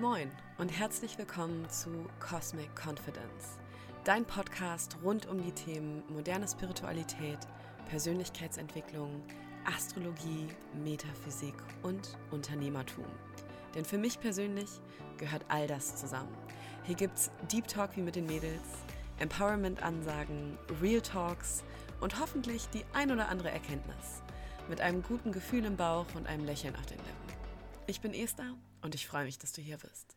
Moin und herzlich willkommen zu Cosmic Confidence, dein Podcast rund um die Themen moderne Spiritualität, Persönlichkeitsentwicklung, Astrologie, Metaphysik und Unternehmertum. Denn für mich persönlich gehört all das zusammen. Hier gibt's Deep Talk wie mit den Mädels, Empowerment-Ansagen, Real Talks und hoffentlich die ein oder andere Erkenntnis. Mit einem guten Gefühl im Bauch und einem Lächeln auf den Lippen. Ich bin Esther und ich freue mich, dass du hier bist.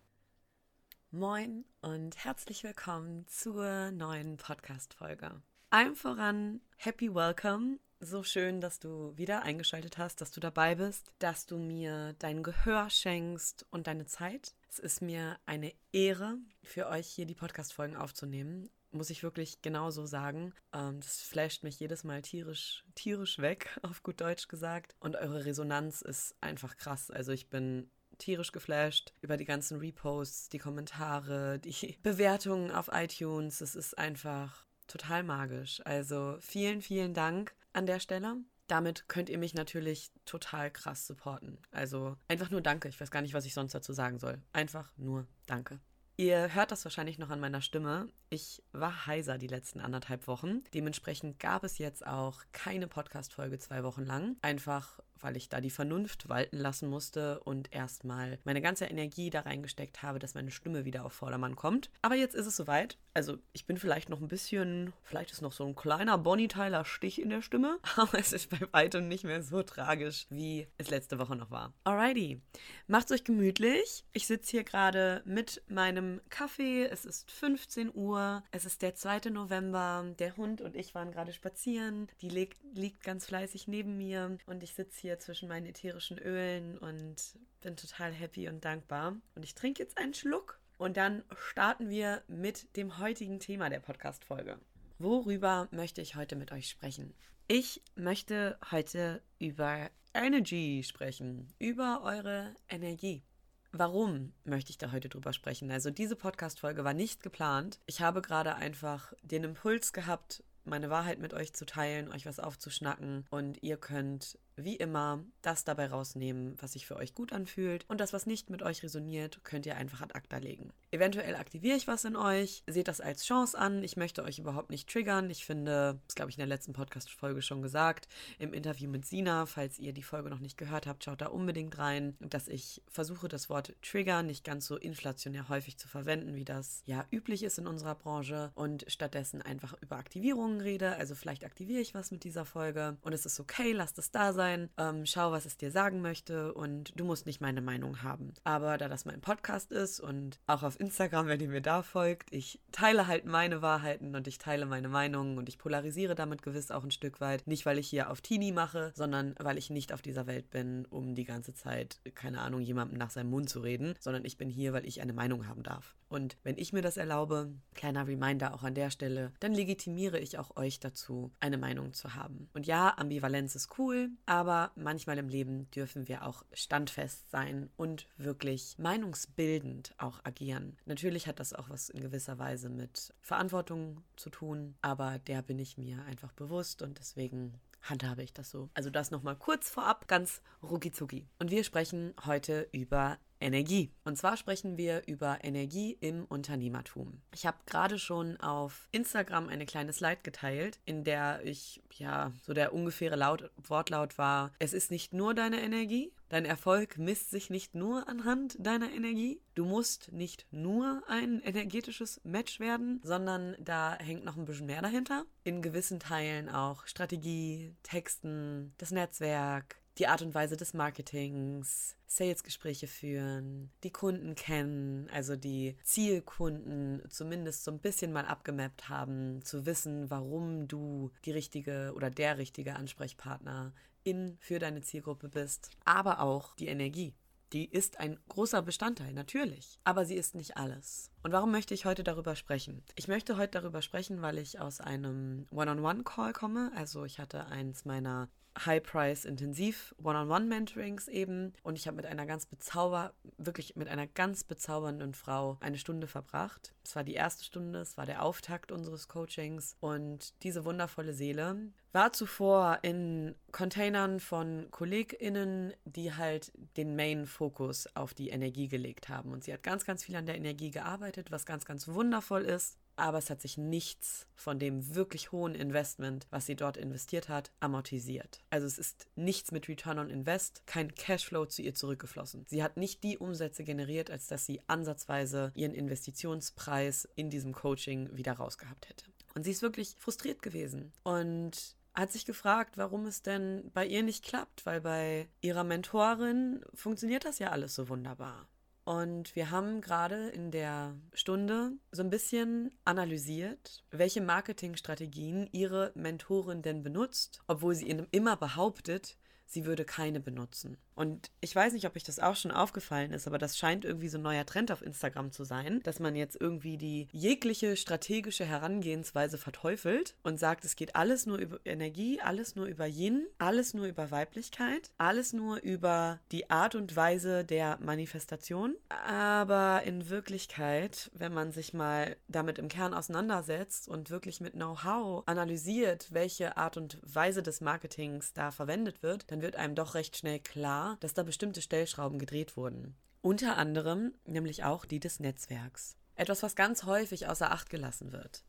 Moin und herzlich willkommen zur neuen Podcast-Folge. Allem voran, happy welcome. So schön, dass du wieder eingeschaltet hast, dass du dabei bist, dass du mir dein Gehör schenkst und deine Zeit. Es ist mir eine Ehre, für euch hier die Podcast-Folgen aufzunehmen muss ich wirklich genauso sagen. Ähm, das flasht mich jedes Mal tierisch, tierisch weg, auf gut Deutsch gesagt. Und eure Resonanz ist einfach krass. Also ich bin tierisch geflasht über die ganzen Reposts, die Kommentare, die Bewertungen auf iTunes. Es ist einfach total magisch. Also vielen, vielen Dank an der Stelle. Damit könnt ihr mich natürlich total krass supporten. Also einfach nur danke. Ich weiß gar nicht, was ich sonst dazu sagen soll. Einfach nur danke. Ihr hört das wahrscheinlich noch an meiner Stimme. Ich war heiser die letzten anderthalb Wochen. Dementsprechend gab es jetzt auch keine Podcast-Folge zwei Wochen lang. Einfach weil ich da die Vernunft walten lassen musste und erstmal meine ganze Energie da reingesteckt habe, dass meine Stimme wieder auf Vordermann kommt. Aber jetzt ist es soweit. Also ich bin vielleicht noch ein bisschen, vielleicht ist noch so ein kleiner Bonnie Tyler Stich in der Stimme, aber es ist bei weitem nicht mehr so tragisch, wie es letzte Woche noch war. Alrighty, macht's euch gemütlich. Ich sitze hier gerade mit meinem Kaffee. Es ist 15 Uhr. Es ist der 2. November. Der Hund und ich waren gerade spazieren. Die liegt, liegt ganz fleißig neben mir und ich sitze hier hier zwischen meinen ätherischen Ölen und bin total happy und dankbar. Und ich trinke jetzt einen Schluck und dann starten wir mit dem heutigen Thema der Podcast-Folge. Worüber möchte ich heute mit euch sprechen? Ich möchte heute über Energy sprechen, über eure Energie. Warum möchte ich da heute drüber sprechen? Also diese Podcast-Folge war nicht geplant. Ich habe gerade einfach den Impuls gehabt, meine Wahrheit mit euch zu teilen, euch was aufzuschnacken und ihr könnt wie immer das dabei rausnehmen, was sich für euch gut anfühlt und das, was nicht mit euch resoniert, könnt ihr einfach ad acta legen. Eventuell aktiviere ich was in euch, seht das als Chance an. Ich möchte euch überhaupt nicht triggern. Ich finde, das glaube ich in der letzten Podcast-Folge schon gesagt, im Interview mit Sina, falls ihr die Folge noch nicht gehört habt, schaut da unbedingt rein, dass ich versuche, das Wort Trigger nicht ganz so inflationär häufig zu verwenden, wie das ja üblich ist in unserer Branche und stattdessen einfach über Aktivierungen rede. Also vielleicht aktiviere ich was mit dieser Folge und es ist okay, lasst es da sein sein, ähm, schau, was es dir sagen möchte und du musst nicht meine Meinung haben. Aber da das mein Podcast ist und auch auf Instagram, wenn ihr mir da folgt, ich teile halt meine Wahrheiten und ich teile meine Meinungen und ich polarisiere damit gewiss auch ein Stück weit. Nicht, weil ich hier auf Teenie mache, sondern weil ich nicht auf dieser Welt bin, um die ganze Zeit, keine Ahnung, jemandem nach seinem Mund zu reden, sondern ich bin hier, weil ich eine Meinung haben darf. Und wenn ich mir das erlaube, kleiner Reminder auch an der Stelle, dann legitimiere ich auch euch dazu, eine Meinung zu haben. Und ja, Ambivalenz ist cool, aber manchmal im Leben dürfen wir auch standfest sein und wirklich meinungsbildend auch agieren. Natürlich hat das auch was in gewisser Weise mit Verantwortung zu tun, aber der bin ich mir einfach bewusst und deswegen handhabe ich das so. Also das nochmal kurz vorab, ganz rucki Und wir sprechen heute über Energie. Und zwar sprechen wir über Energie im Unternehmertum. Ich habe gerade schon auf Instagram eine kleine Slide geteilt, in der ich, ja, so der ungefähre Laut, Wortlaut war, es ist nicht nur deine Energie, Dein Erfolg misst sich nicht nur anhand deiner Energie. Du musst nicht nur ein energetisches Match werden, sondern da hängt noch ein bisschen mehr dahinter. In gewissen Teilen auch Strategie, Texten, das Netzwerk, die Art und Weise des Marketings, Salesgespräche führen, die Kunden kennen, also die Zielkunden zumindest so ein bisschen mal abgemappt haben, zu wissen, warum du die richtige oder der richtige Ansprechpartner in für deine Zielgruppe bist, aber auch die Energie. Die ist ein großer Bestandteil, natürlich. Aber sie ist nicht alles. Und warum möchte ich heute darüber sprechen? Ich möchte heute darüber sprechen, weil ich aus einem One-on-One-Call komme. Also ich hatte eins meiner High-Price-Intensiv One-on-One-Mentorings eben. Und ich habe mit einer ganz bezauber, wirklich mit einer ganz bezaubernden Frau eine Stunde verbracht. Es war die erste Stunde, es war der Auftakt unseres Coachings. Und diese wundervolle Seele war zuvor in Containern von KollegInnen, die halt den Main-Fokus auf die Energie gelegt haben. Und sie hat ganz, ganz viel an der Energie gearbeitet, was ganz, ganz wundervoll ist aber es hat sich nichts von dem wirklich hohen Investment, was sie dort investiert hat, amortisiert. Also es ist nichts mit Return on Invest, kein Cashflow zu ihr zurückgeflossen. Sie hat nicht die Umsätze generiert, als dass sie ansatzweise ihren Investitionspreis in diesem Coaching wieder rausgehabt hätte. Und sie ist wirklich frustriert gewesen und hat sich gefragt, warum es denn bei ihr nicht klappt, weil bei ihrer Mentorin funktioniert das ja alles so wunderbar. Und wir haben gerade in der Stunde so ein bisschen analysiert, welche Marketingstrategien ihre Mentorin denn benutzt, obwohl sie immer behauptet, sie würde keine benutzen. Und ich weiß nicht, ob euch das auch schon aufgefallen ist, aber das scheint irgendwie so ein neuer Trend auf Instagram zu sein, dass man jetzt irgendwie die jegliche strategische Herangehensweise verteufelt und sagt, es geht alles nur über Energie, alles nur über Yin, alles nur über Weiblichkeit, alles nur über die Art und Weise der Manifestation. Aber in Wirklichkeit, wenn man sich mal damit im Kern auseinandersetzt und wirklich mit Know-how analysiert, welche Art und Weise des Marketings da verwendet wird, dann wird einem doch recht schnell klar, dass da bestimmte Stellschrauben gedreht wurden. Unter anderem nämlich auch die des Netzwerks. Etwas, was ganz häufig außer Acht gelassen wird.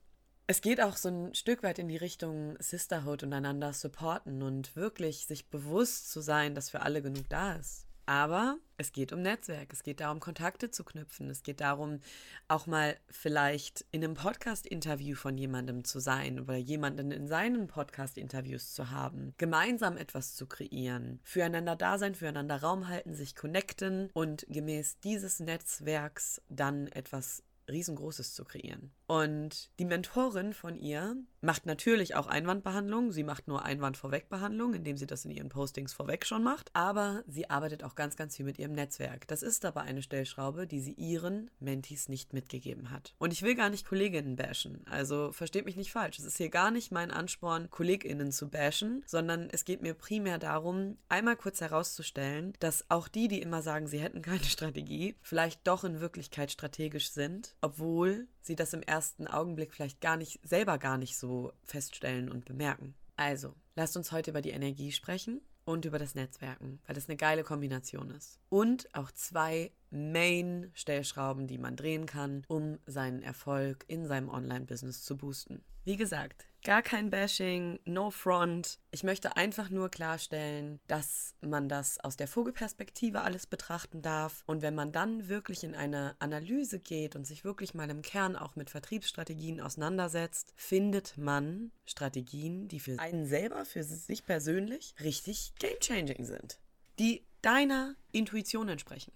Es geht auch so ein Stück weit in die Richtung Sisterhood und einander supporten und wirklich sich bewusst zu sein, dass für alle genug da ist. Aber es geht um Netzwerk, es geht darum, Kontakte zu knüpfen, es geht darum, auch mal vielleicht in einem Podcast-Interview von jemandem zu sein oder jemanden in seinen Podcast-Interviews zu haben, gemeinsam etwas zu kreieren, füreinander da sein, füreinander Raum halten, sich connecten und gemäß dieses Netzwerks dann etwas Riesengroßes zu kreieren. Und die Mentorin von ihr macht natürlich auch Einwandbehandlung. Sie macht nur Einwand-Vorwegbehandlung, indem sie das in ihren Postings vorweg schon macht. Aber sie arbeitet auch ganz, ganz viel mit ihrem Netzwerk. Das ist aber eine Stellschraube, die sie ihren Mentis nicht mitgegeben hat. Und ich will gar nicht Kolleginnen bashen. Also versteht mich nicht falsch. Es ist hier gar nicht mein Ansporn, KollegInnen zu bashen, sondern es geht mir primär darum, einmal kurz herauszustellen, dass auch die, die immer sagen, sie hätten keine Strategie, vielleicht doch in Wirklichkeit strategisch sind, obwohl sie das im ersten Augenblick vielleicht gar nicht, selber gar nicht so feststellen und bemerken. Also, lasst uns heute über die Energie sprechen und über das Netzwerken, weil das eine geile Kombination ist. Und auch zwei Main-Stellschrauben, die man drehen kann, um seinen Erfolg in seinem Online-Business zu boosten. Wie gesagt, gar kein Bashing, no front. Ich möchte einfach nur klarstellen, dass man das aus der Vogelperspektive alles betrachten darf. Und wenn man dann wirklich in eine Analyse geht und sich wirklich mal im Kern auch mit Vertriebsstrategien auseinandersetzt, findet man Strategien, die für einen selber, für sich persönlich richtig game-changing sind. Die deiner Intuition entsprechen.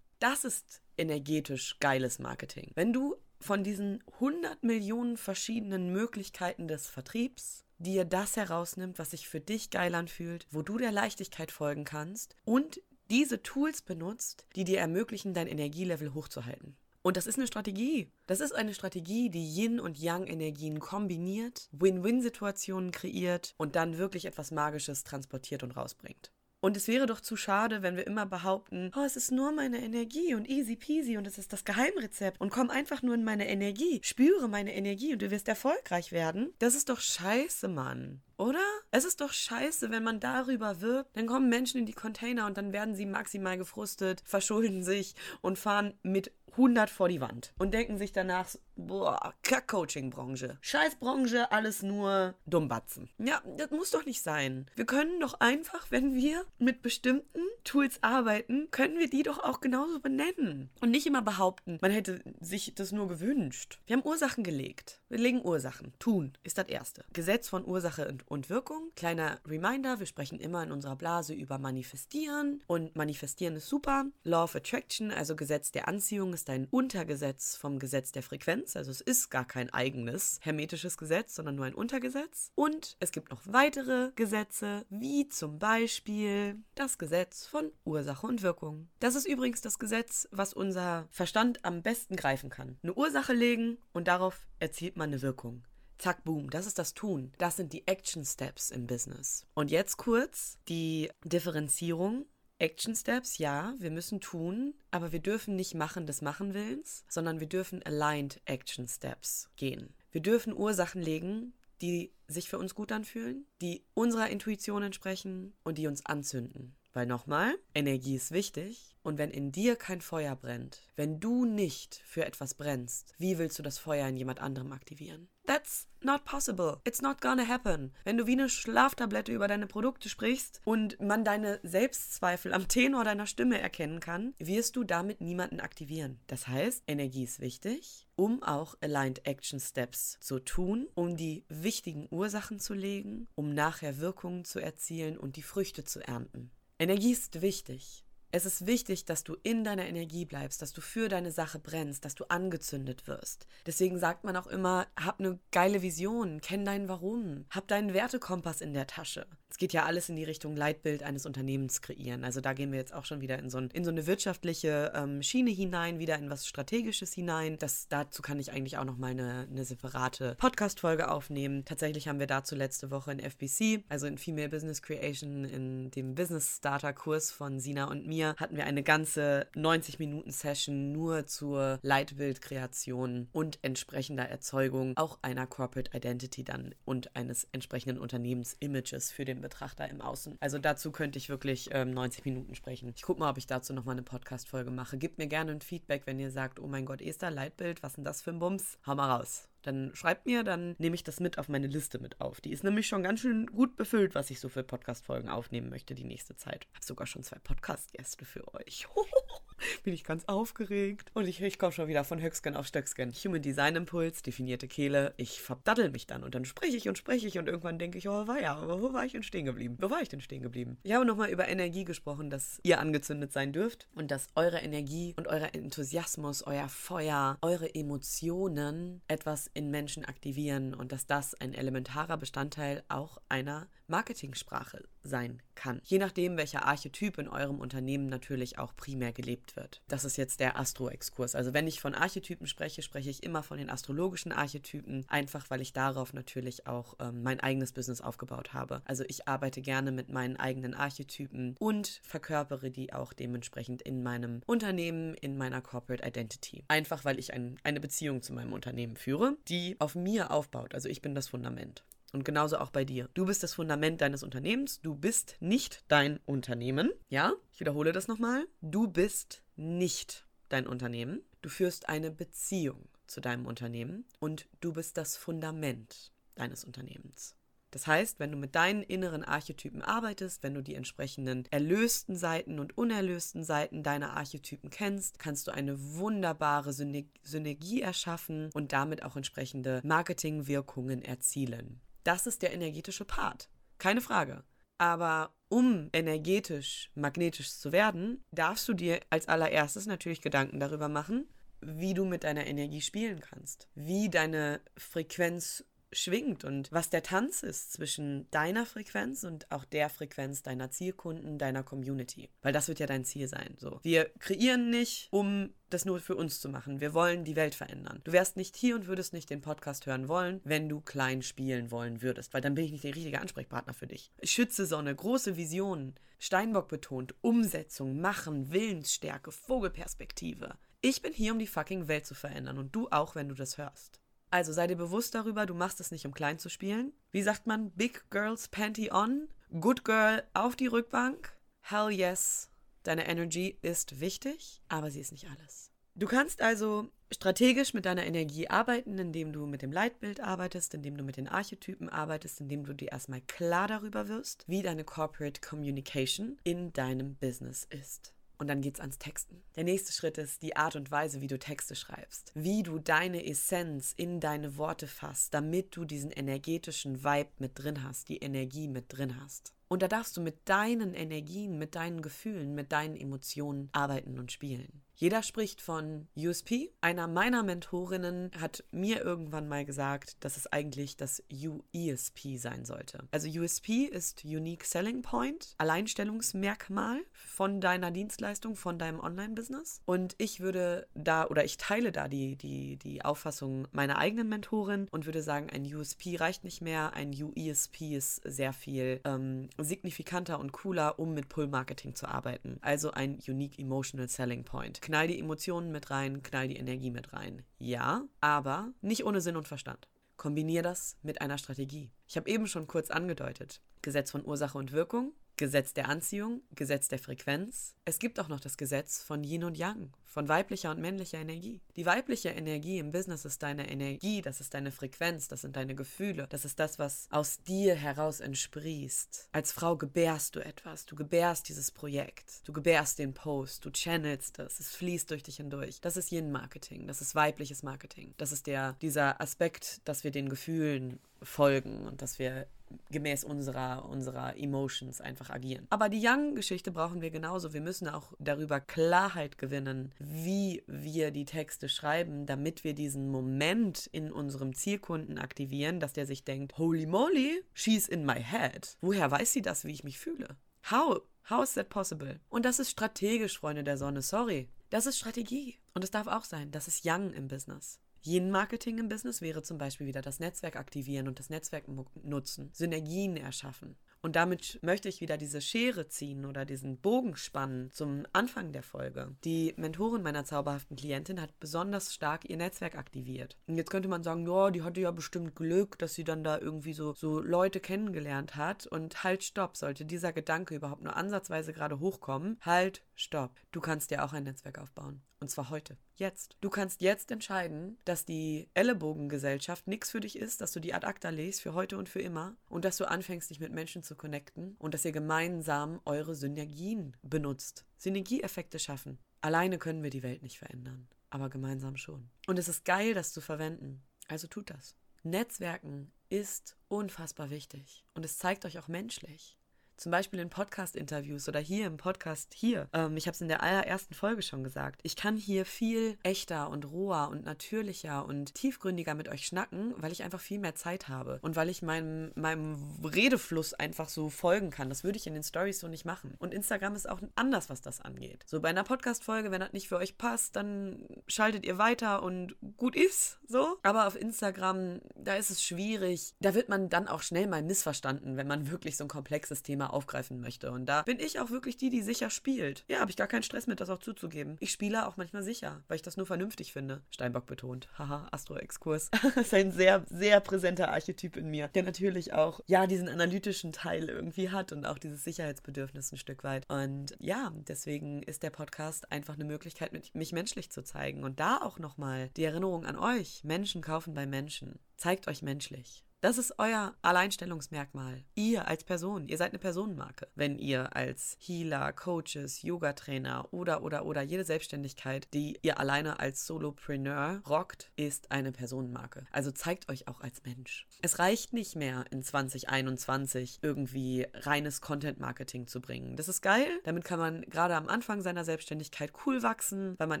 Das ist energetisch geiles Marketing. Wenn du von diesen 100 Millionen verschiedenen Möglichkeiten des Vertriebs dir das herausnimmt, was sich für dich geil anfühlt, wo du der Leichtigkeit folgen kannst und diese Tools benutzt, die dir ermöglichen, dein Energielevel hochzuhalten. Und das ist eine Strategie. Das ist eine Strategie, die Yin- und Yang-Energien kombiniert, Win-Win-Situationen kreiert und dann wirklich etwas Magisches transportiert und rausbringt. Und es wäre doch zu schade, wenn wir immer behaupten, oh, es ist nur meine Energie und easy peasy und es ist das Geheimrezept und komm einfach nur in meine Energie, spüre meine Energie und du wirst erfolgreich werden. Das ist doch scheiße, Mann. Oder? Es ist doch scheiße, wenn man darüber wirbt. Dann kommen Menschen in die Container und dann werden sie maximal gefrustet, verschulden sich und fahren mit 100 vor die Wand und denken sich danach, boah, Kack-Coaching-Branche. Scheiß-Branche, alles nur Dummbatzen. Ja, das muss doch nicht sein. Wir können doch einfach, wenn wir mit bestimmten Tools arbeiten, können wir die doch auch genauso benennen. Und nicht immer behaupten, man hätte sich das nur gewünscht. Wir haben Ursachen gelegt. Wir legen Ursachen. Tun ist das Erste. Gesetz von Ursache und, Wirkung. Kleiner Reminder, wir sprechen immer in unserer Blase über Manifestieren. Und Manifestieren ist super. Law of Attraction, also Gesetz der Anziehung, ist ein Untergesetz vom Gesetz der Frequenz. Also es ist gar kein eigenes hermetisches Gesetz, sondern nur ein Untergesetz. Und es gibt noch weitere Gesetze, wie zum Beispiel das Gesetz von Ursache und Wirkung. Das ist übrigens das Gesetz, was unser Verstand am besten greifen kann. Eine Ursache legen und darauf erzielt man eine Wirkung. Zack, boom, das ist das Tun. Das sind die Action Steps im Business. Und jetzt kurz die Differenzierung Action Steps, ja, wir müssen tun, aber wir dürfen nicht machen des Machenwillens, sondern wir dürfen aligned Action Steps gehen. Wir dürfen Ursachen legen, die sich für uns gut anfühlen, die unserer Intuition entsprechen und die uns anzünden. Weil nochmal, Energie ist wichtig und wenn in dir kein Feuer brennt, wenn du nicht für etwas brennst, wie willst du das Feuer in jemand anderem aktivieren? That's not possible. It's not gonna happen. Wenn du wie eine Schlaftablette über deine Produkte sprichst und man deine Selbstzweifel am Tenor deiner Stimme erkennen kann, wirst du damit niemanden aktivieren. Das heißt, Energie ist wichtig, um auch Aligned Action Steps zu tun, um die wichtigen Ursachen zu legen, um nachher Wirkungen zu erzielen und die Früchte zu ernten. Energie ist wichtig. Es ist wichtig, dass du in deiner Energie bleibst, dass du für deine Sache brennst, dass du angezündet wirst. Deswegen sagt man auch immer, hab eine geile Vision, kenn dein Warum, hab deinen Wertekompass in der Tasche. Es geht ja alles in die Richtung Leitbild eines Unternehmens kreieren. Also da gehen wir jetzt auch schon wieder in so, ein, in so eine wirtschaftliche ähm, Schiene hinein, wieder in was Strategisches hinein. Das, dazu kann ich eigentlich auch nochmal eine, eine separate Podcast-Folge aufnehmen. Tatsächlich haben wir dazu letzte Woche in FBC, also in Female Business Creation, in dem Business Starter Kurs von Sina und mir, hatten wir eine ganze 90 Minuten Session nur zur Leitbildkreation und entsprechender Erzeugung auch einer Corporate Identity dann und eines entsprechenden Unternehmensimages für den Betrachter im Außen. Also dazu könnte ich wirklich ähm, 90 Minuten sprechen. Ich gucke mal, ob ich dazu nochmal eine Podcast-Folge mache. Gebt mir gerne ein Feedback, wenn ihr sagt, oh mein Gott, Esther, Leitbild, was denn das für ein Bums? Hau mal raus. Dann schreibt mir, dann nehme ich das mit auf meine Liste mit auf. Die ist nämlich schon ganz schön gut befüllt, was ich so für Podcast-Folgen aufnehmen möchte die nächste Zeit. Ich habe sogar schon zwei Podcast-Gäste für euch. Bin ich ganz aufgeregt. Und ich, ich komme schon wieder von Höchsken auf Stöcksken. Human Design Impuls, definierte Kehle. Ich verdaddel mich dann und dann spreche ich und spreche ich und irgendwann denke ich, oh, war ja, aber wo war ich denn stehen geblieben? Wo war ich denn stehen geblieben? Ich habe nochmal über Energie gesprochen, dass ihr angezündet sein dürft und dass eure Energie und euer Enthusiasmus, euer Feuer, eure Emotionen etwas in Menschen aktivieren und dass das ein elementarer Bestandteil auch einer Marketingsprache sein kann. Je nachdem, welcher Archetyp in eurem Unternehmen natürlich auch primär gelebt wird. Das ist jetzt der Astro-Exkurs. Also wenn ich von Archetypen spreche, spreche ich immer von den astrologischen Archetypen, einfach weil ich darauf natürlich auch ähm, mein eigenes Business aufgebaut habe. Also ich arbeite gerne mit meinen eigenen Archetypen und verkörpere die auch dementsprechend in meinem Unternehmen, in meiner Corporate Identity. Einfach weil ich ein, eine Beziehung zu meinem Unternehmen führe, die auf mir aufbaut. Also ich bin das Fundament. Und genauso auch bei dir. Du bist das Fundament deines Unternehmens. Du bist nicht dein Unternehmen. Ja, ich wiederhole das nochmal. Du bist nicht dein Unternehmen. Du führst eine Beziehung zu deinem Unternehmen und du bist das Fundament deines Unternehmens. Das heißt, wenn du mit deinen inneren Archetypen arbeitest, wenn du die entsprechenden erlösten Seiten und unerlösten Seiten deiner Archetypen kennst, kannst du eine wunderbare Synergie erschaffen und damit auch entsprechende Marketingwirkungen erzielen. Das ist der energetische Part. Keine Frage. Aber um energetisch magnetisch zu werden, darfst du dir als allererstes natürlich Gedanken darüber machen, wie du mit deiner Energie spielen kannst, wie deine Frequenz schwingt und was der Tanz ist zwischen deiner Frequenz und auch der Frequenz deiner Zielkunden, deiner Community. Weil das wird ja dein Ziel sein. So. Wir kreieren nicht, um das nur für uns zu machen. Wir wollen die Welt verändern. Du wärst nicht hier und würdest nicht den Podcast hören wollen, wenn du klein spielen wollen würdest, weil dann bin ich nicht der richtige Ansprechpartner für dich. Schütze Sonne, große Visionen, Steinbock betont, Umsetzung, Machen, Willensstärke, Vogelperspektive. Ich bin hier, um die fucking Welt zu verändern und du auch, wenn du das hörst. Also sei dir bewusst darüber, du machst es nicht, um klein zu spielen. Wie sagt man? Big Girls Panty on. Good Girl auf die Rückbank. Hell yes. Deine Energy ist wichtig, aber sie ist nicht alles. Du kannst also strategisch mit deiner Energie arbeiten, indem du mit dem Leitbild arbeitest, indem du mit den Archetypen arbeitest, indem du dir erstmal klar darüber wirst, wie deine Corporate Communication in deinem Business ist. Und dann geht's ans Texten. Der nächste Schritt ist die Art und Weise, wie du Texte schreibst. Wie du deine Essenz in deine Worte fasst, damit du diesen energetischen Vibe mit drin hast, die Energie mit drin hast. Und da darfst du mit deinen Energien, mit deinen Gefühlen, mit deinen Emotionen arbeiten und spielen. Jeder spricht von USP. Einer meiner Mentorinnen hat mir irgendwann mal gesagt, dass es eigentlich das UESP sein sollte. Also USP ist Unique Selling Point, Alleinstellungsmerkmal von deiner Dienstleistung, von deinem Online-Business. Und ich würde da oder ich teile da die, die, die Auffassung meiner eigenen Mentorin und würde sagen, ein USP reicht nicht mehr, ein UESP ist sehr viel ähm, signifikanter und cooler, um mit Pull-Marketing zu arbeiten. Also ein Unique Emotional Selling Point. Knall die Emotionen mit rein, knall die Energie mit rein. Ja, aber nicht ohne Sinn und Verstand. Kombiniere das mit einer Strategie. Ich habe eben schon kurz angedeutet. Gesetz von Ursache und Wirkung, Gesetz der Anziehung, Gesetz der Frequenz. Es gibt auch noch das Gesetz von Yin und Yang, von weiblicher und männlicher Energie. Die weibliche Energie im Business ist deine Energie, das ist deine Frequenz, das sind deine Gefühle, das ist das, was aus dir heraus entsprießt. Als Frau gebärst du etwas, du gebärst dieses Projekt, du gebärst den Post, du channelst es, es fließt durch dich hindurch. Das ist Yin-Marketing, das ist weibliches Marketing. Das ist der, dieser Aspekt, dass wir den Gefühlen folgen und dass wir gemäß unserer, unserer Emotions einfach agieren. Aber die Young-Geschichte brauchen wir genauso. Wir müssen auch darüber Klarheit gewinnen, wie wir die Texte schreiben, damit wir diesen Moment in unserem Zielkunden aktivieren, dass der sich denkt, holy moly, she's in my head. Woher weiß sie das, wie ich mich fühle? How? How is that possible? Und das ist strategisch, Freunde der Sonne, sorry. Das ist Strategie. Und es darf auch sein, das ist Young im Business. Yin-Marketing im Business wäre zum Beispiel wieder das Netzwerk aktivieren und das Netzwerk nutzen, Synergien erschaffen. Und damit möchte ich wieder diese Schere ziehen oder diesen Bogen spannen zum Anfang der Folge. Die Mentorin meiner zauberhaften Klientin hat besonders stark ihr Netzwerk aktiviert. Und jetzt könnte man sagen, ja, die hatte ja bestimmt Glück, dass sie dann da irgendwie so, so Leute kennengelernt hat. Und halt, stopp, sollte dieser Gedanke überhaupt nur ansatzweise gerade hochkommen, halt, stopp. Du kannst dir auch ein Netzwerk aufbauen. Und zwar heute. Jetzt. Du kannst jetzt entscheiden, dass die Ellenbogengesellschaft nichts für dich ist, dass du die ad acta legst für heute und für immer und dass du anfängst, dich mit Menschen zu connecten und dass ihr gemeinsam eure Synergien benutzt. Synergieeffekte schaffen. Alleine können wir die Welt nicht verändern, aber gemeinsam schon. Und es ist geil, das zu verwenden. Also tut das. Netzwerken ist unfassbar wichtig und es zeigt euch auch menschlich. Zum Beispiel in Podcast-Interviews oder hier im Podcast hier. Ähm, ich habe es in der allerersten Folge schon gesagt. Ich kann hier viel echter und roher und natürlicher und tiefgründiger mit euch schnacken, weil ich einfach viel mehr Zeit habe und weil ich meinem, meinem Redefluss einfach so folgen kann. Das würde ich in den Stories so nicht machen. Und Instagram ist auch anders, was das angeht. So bei einer Podcast-Folge, wenn das nicht für euch passt, dann schaltet ihr weiter und gut ist so. Aber auf Instagram, da ist es schwierig. Da wird man dann auch schnell mal missverstanden, wenn man wirklich so ein komplexes Thema aufgreifen möchte. Und da bin ich auch wirklich die, die sicher spielt. Ja, habe ich gar keinen Stress mit, das auch zuzugeben. Ich spiele auch manchmal sicher, weil ich das nur vernünftig finde. Steinbock betont. Haha, Astro-Exkurs. ist ein sehr, sehr präsenter Archetyp in mir, der natürlich auch, ja, diesen analytischen Teil irgendwie hat und auch dieses Sicherheitsbedürfnis ein Stück weit. Und ja, deswegen ist der Podcast einfach eine Möglichkeit, mich menschlich zu zeigen. Und da auch nochmal die Erinnerung an euch. Menschen kaufen bei Menschen. Zeigt euch menschlich. Das ist euer Alleinstellungsmerkmal. Ihr als Person, ihr seid eine Personenmarke. Wenn ihr als Healer, Coaches, Yoga-Trainer oder oder oder jede Selbstständigkeit, die ihr alleine als Solopreneur rockt, ist eine Personenmarke. Also zeigt euch auch als Mensch. Es reicht nicht mehr in 2021 irgendwie reines Content-Marketing zu bringen. Das ist geil. Damit kann man gerade am Anfang seiner Selbstständigkeit cool wachsen, weil man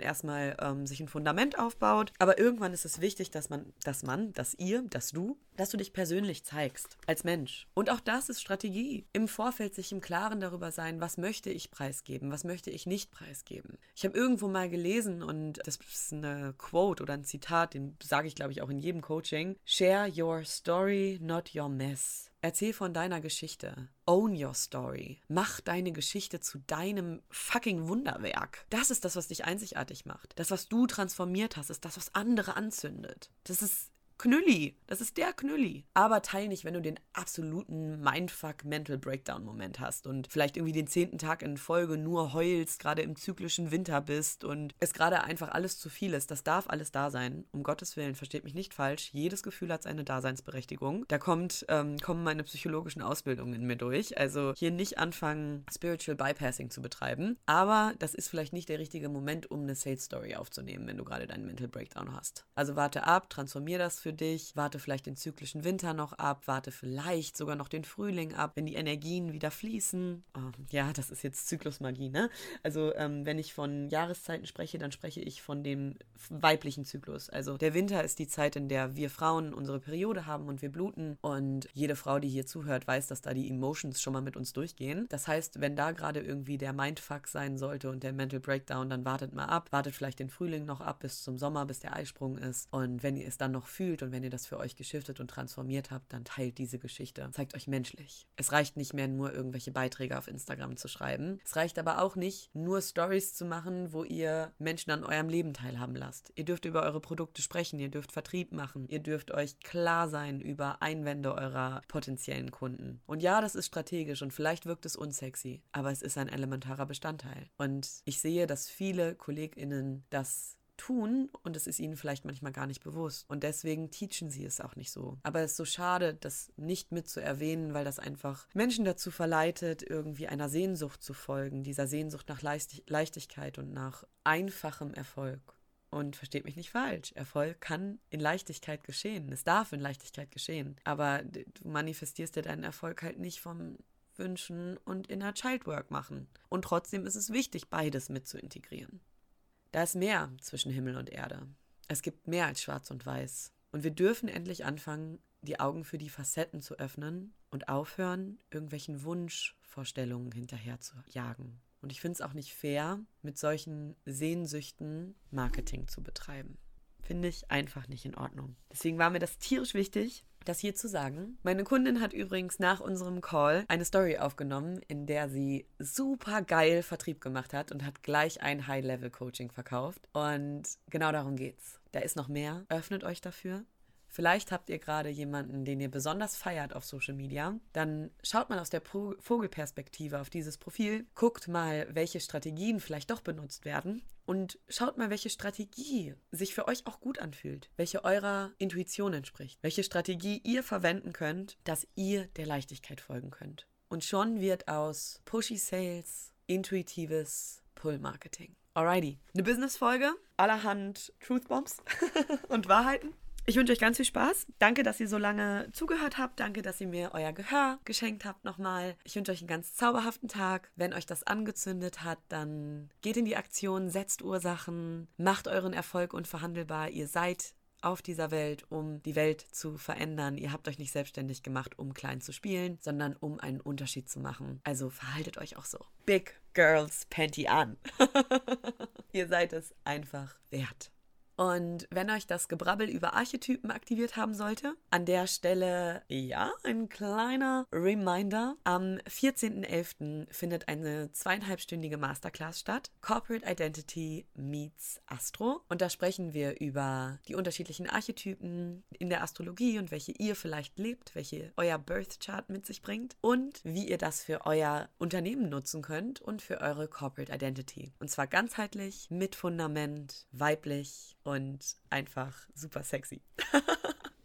erstmal ähm, sich ein Fundament aufbaut. Aber irgendwann ist es wichtig, dass man, dass man, dass ihr, dass du, dass du dich persönlich zeigst, als Mensch. Und auch das ist Strategie. Im Vorfeld sich im Klaren darüber sein, was möchte ich preisgeben, was möchte ich nicht preisgeben. Ich habe irgendwo mal gelesen und das ist eine Quote oder ein Zitat, den sage ich glaube ich auch in jedem Coaching. Share your story, not your mess. Erzähl von deiner Geschichte. Own your story. Mach deine Geschichte zu deinem fucking Wunderwerk. Das ist das, was dich einzigartig macht. Das, was du transformiert hast, ist das, was andere anzündet. Das ist Knülli. Das ist der Knülli. Aber teil nicht, wenn du den absoluten Mindfuck Mental Breakdown Moment hast und vielleicht irgendwie den zehnten Tag in Folge nur heulst, gerade im zyklischen Winter bist und es gerade einfach alles zu viel ist. Das darf alles da sein. Um Gottes Willen, versteht mich nicht falsch. Jedes Gefühl hat seine Daseinsberechtigung. Da kommt, ähm, kommen meine psychologischen Ausbildungen in mir durch. Also hier nicht anfangen, Spiritual Bypassing zu betreiben. Aber das ist vielleicht nicht der richtige Moment, um eine Sales Story aufzunehmen, wenn du gerade deinen Mental Breakdown hast. Also warte ab, transformier das für für dich, warte vielleicht den zyklischen Winter noch ab, warte vielleicht sogar noch den Frühling ab, wenn die Energien wieder fließen. Oh, ja, das ist jetzt Zyklusmagie, ne? Also ähm, wenn ich von Jahreszeiten spreche, dann spreche ich von dem weiblichen Zyklus. Also der Winter ist die Zeit, in der wir Frauen unsere Periode haben und wir bluten und jede Frau, die hier zuhört, weiß, dass da die Emotions schon mal mit uns durchgehen. Das heißt, wenn da gerade irgendwie der Mindfuck sein sollte und der Mental Breakdown, dann wartet mal ab, wartet vielleicht den Frühling noch ab bis zum Sommer, bis der Eisprung ist und wenn ihr es dann noch fühlt und wenn ihr das für euch geschiftet und transformiert habt, dann teilt diese Geschichte. Zeigt euch menschlich. Es reicht nicht mehr nur irgendwelche Beiträge auf Instagram zu schreiben. Es reicht aber auch nicht nur Stories zu machen, wo ihr Menschen an eurem Leben teilhaben lasst. Ihr dürft über eure Produkte sprechen, ihr dürft Vertrieb machen, ihr dürft euch klar sein über Einwände eurer potenziellen Kunden. Und ja, das ist strategisch und vielleicht wirkt es unsexy, aber es ist ein elementarer Bestandteil. Und ich sehe, dass viele KollegInnen das tun und es ist ihnen vielleicht manchmal gar nicht bewusst. Und deswegen teachen sie es auch nicht so. Aber es ist so schade, das nicht mit zu erwähnen, weil das einfach Menschen dazu verleitet, irgendwie einer Sehnsucht zu folgen, dieser Sehnsucht nach Leichtigkeit und nach einfachem Erfolg. Und versteht mich nicht falsch, Erfolg kann in Leichtigkeit geschehen. Es darf in Leichtigkeit geschehen. Aber du manifestierst dir deinen Erfolg halt nicht vom Wünschen und Inner Childwork machen. Und trotzdem ist es wichtig, beides mit zu integrieren. Da ist mehr zwischen Himmel und Erde. Es gibt mehr als Schwarz und Weiß. Und wir dürfen endlich anfangen, die Augen für die Facetten zu öffnen und aufhören, irgendwelchen Wunschvorstellungen hinterher zu jagen. Und ich finde es auch nicht fair, mit solchen Sehnsüchten Marketing zu betreiben. Finde ich einfach nicht in Ordnung. Deswegen war mir das tierisch wichtig, das hier zu sagen. Meine Kundin hat übrigens nach unserem Call eine Story aufgenommen, in der sie super geil Vertrieb gemacht hat und hat gleich ein High-Level-Coaching verkauft. Und genau darum geht's. Da ist noch mehr. Öffnet euch dafür. Vielleicht habt ihr gerade jemanden, den ihr besonders feiert auf Social Media. Dann schaut mal aus der Vogelperspektive auf dieses Profil, guckt mal, welche Strategien vielleicht doch benutzt werden und schaut mal, welche Strategie sich für euch auch gut anfühlt, welche eurer Intuition entspricht, welche Strategie ihr verwenden könnt, dass ihr der Leichtigkeit folgen könnt. Und schon wird aus Pushy Sales intuitives Pull Marketing. Alrighty, eine Business-Folge, allerhand Truth Bombs und Wahrheiten. Ich wünsche euch ganz viel Spaß. Danke, dass ihr so lange zugehört habt. Danke, dass ihr mir euer Gehör geschenkt habt nochmal. Ich wünsche euch einen ganz zauberhaften Tag. Wenn euch das angezündet hat, dann geht in die Aktion, setzt Ursachen, macht euren Erfolg unverhandelbar. Ihr seid auf dieser Welt, um die Welt zu verändern. Ihr habt euch nicht selbstständig gemacht, um klein zu spielen, sondern um einen Unterschied zu machen. Also verhaltet euch auch so. Big Girls Panty an. ihr seid es einfach wert. Und wenn euch das Gebrabbel über Archetypen aktiviert haben sollte, an der Stelle, ja, ein kleiner Reminder. Am 14.11. findet eine zweieinhalbstündige Masterclass statt. Corporate Identity meets Astro. Und da sprechen wir über die unterschiedlichen Archetypen in der Astrologie und welche ihr vielleicht lebt, welche euer Birth Chart mit sich bringt und wie ihr das für euer Unternehmen nutzen könnt und für eure Corporate Identity. Und zwar ganzheitlich, mit Fundament, weiblich und einfach super sexy.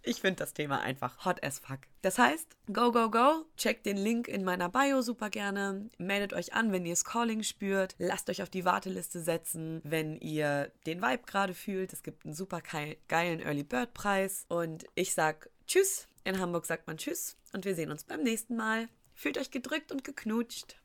Ich finde das Thema einfach hot as fuck. Das heißt, go, go, go. Checkt den Link in meiner Bio super gerne. Meldet euch an, wenn ihr das Calling spürt. Lasst euch auf die Warteliste setzen, wenn ihr den Vibe gerade fühlt. Es gibt einen super geilen Early Bird Preis. Und ich sag Tschüss. In Hamburg sagt man Tschüss. Und wir sehen uns beim nächsten Mal. Fühlt euch gedrückt und geknutscht.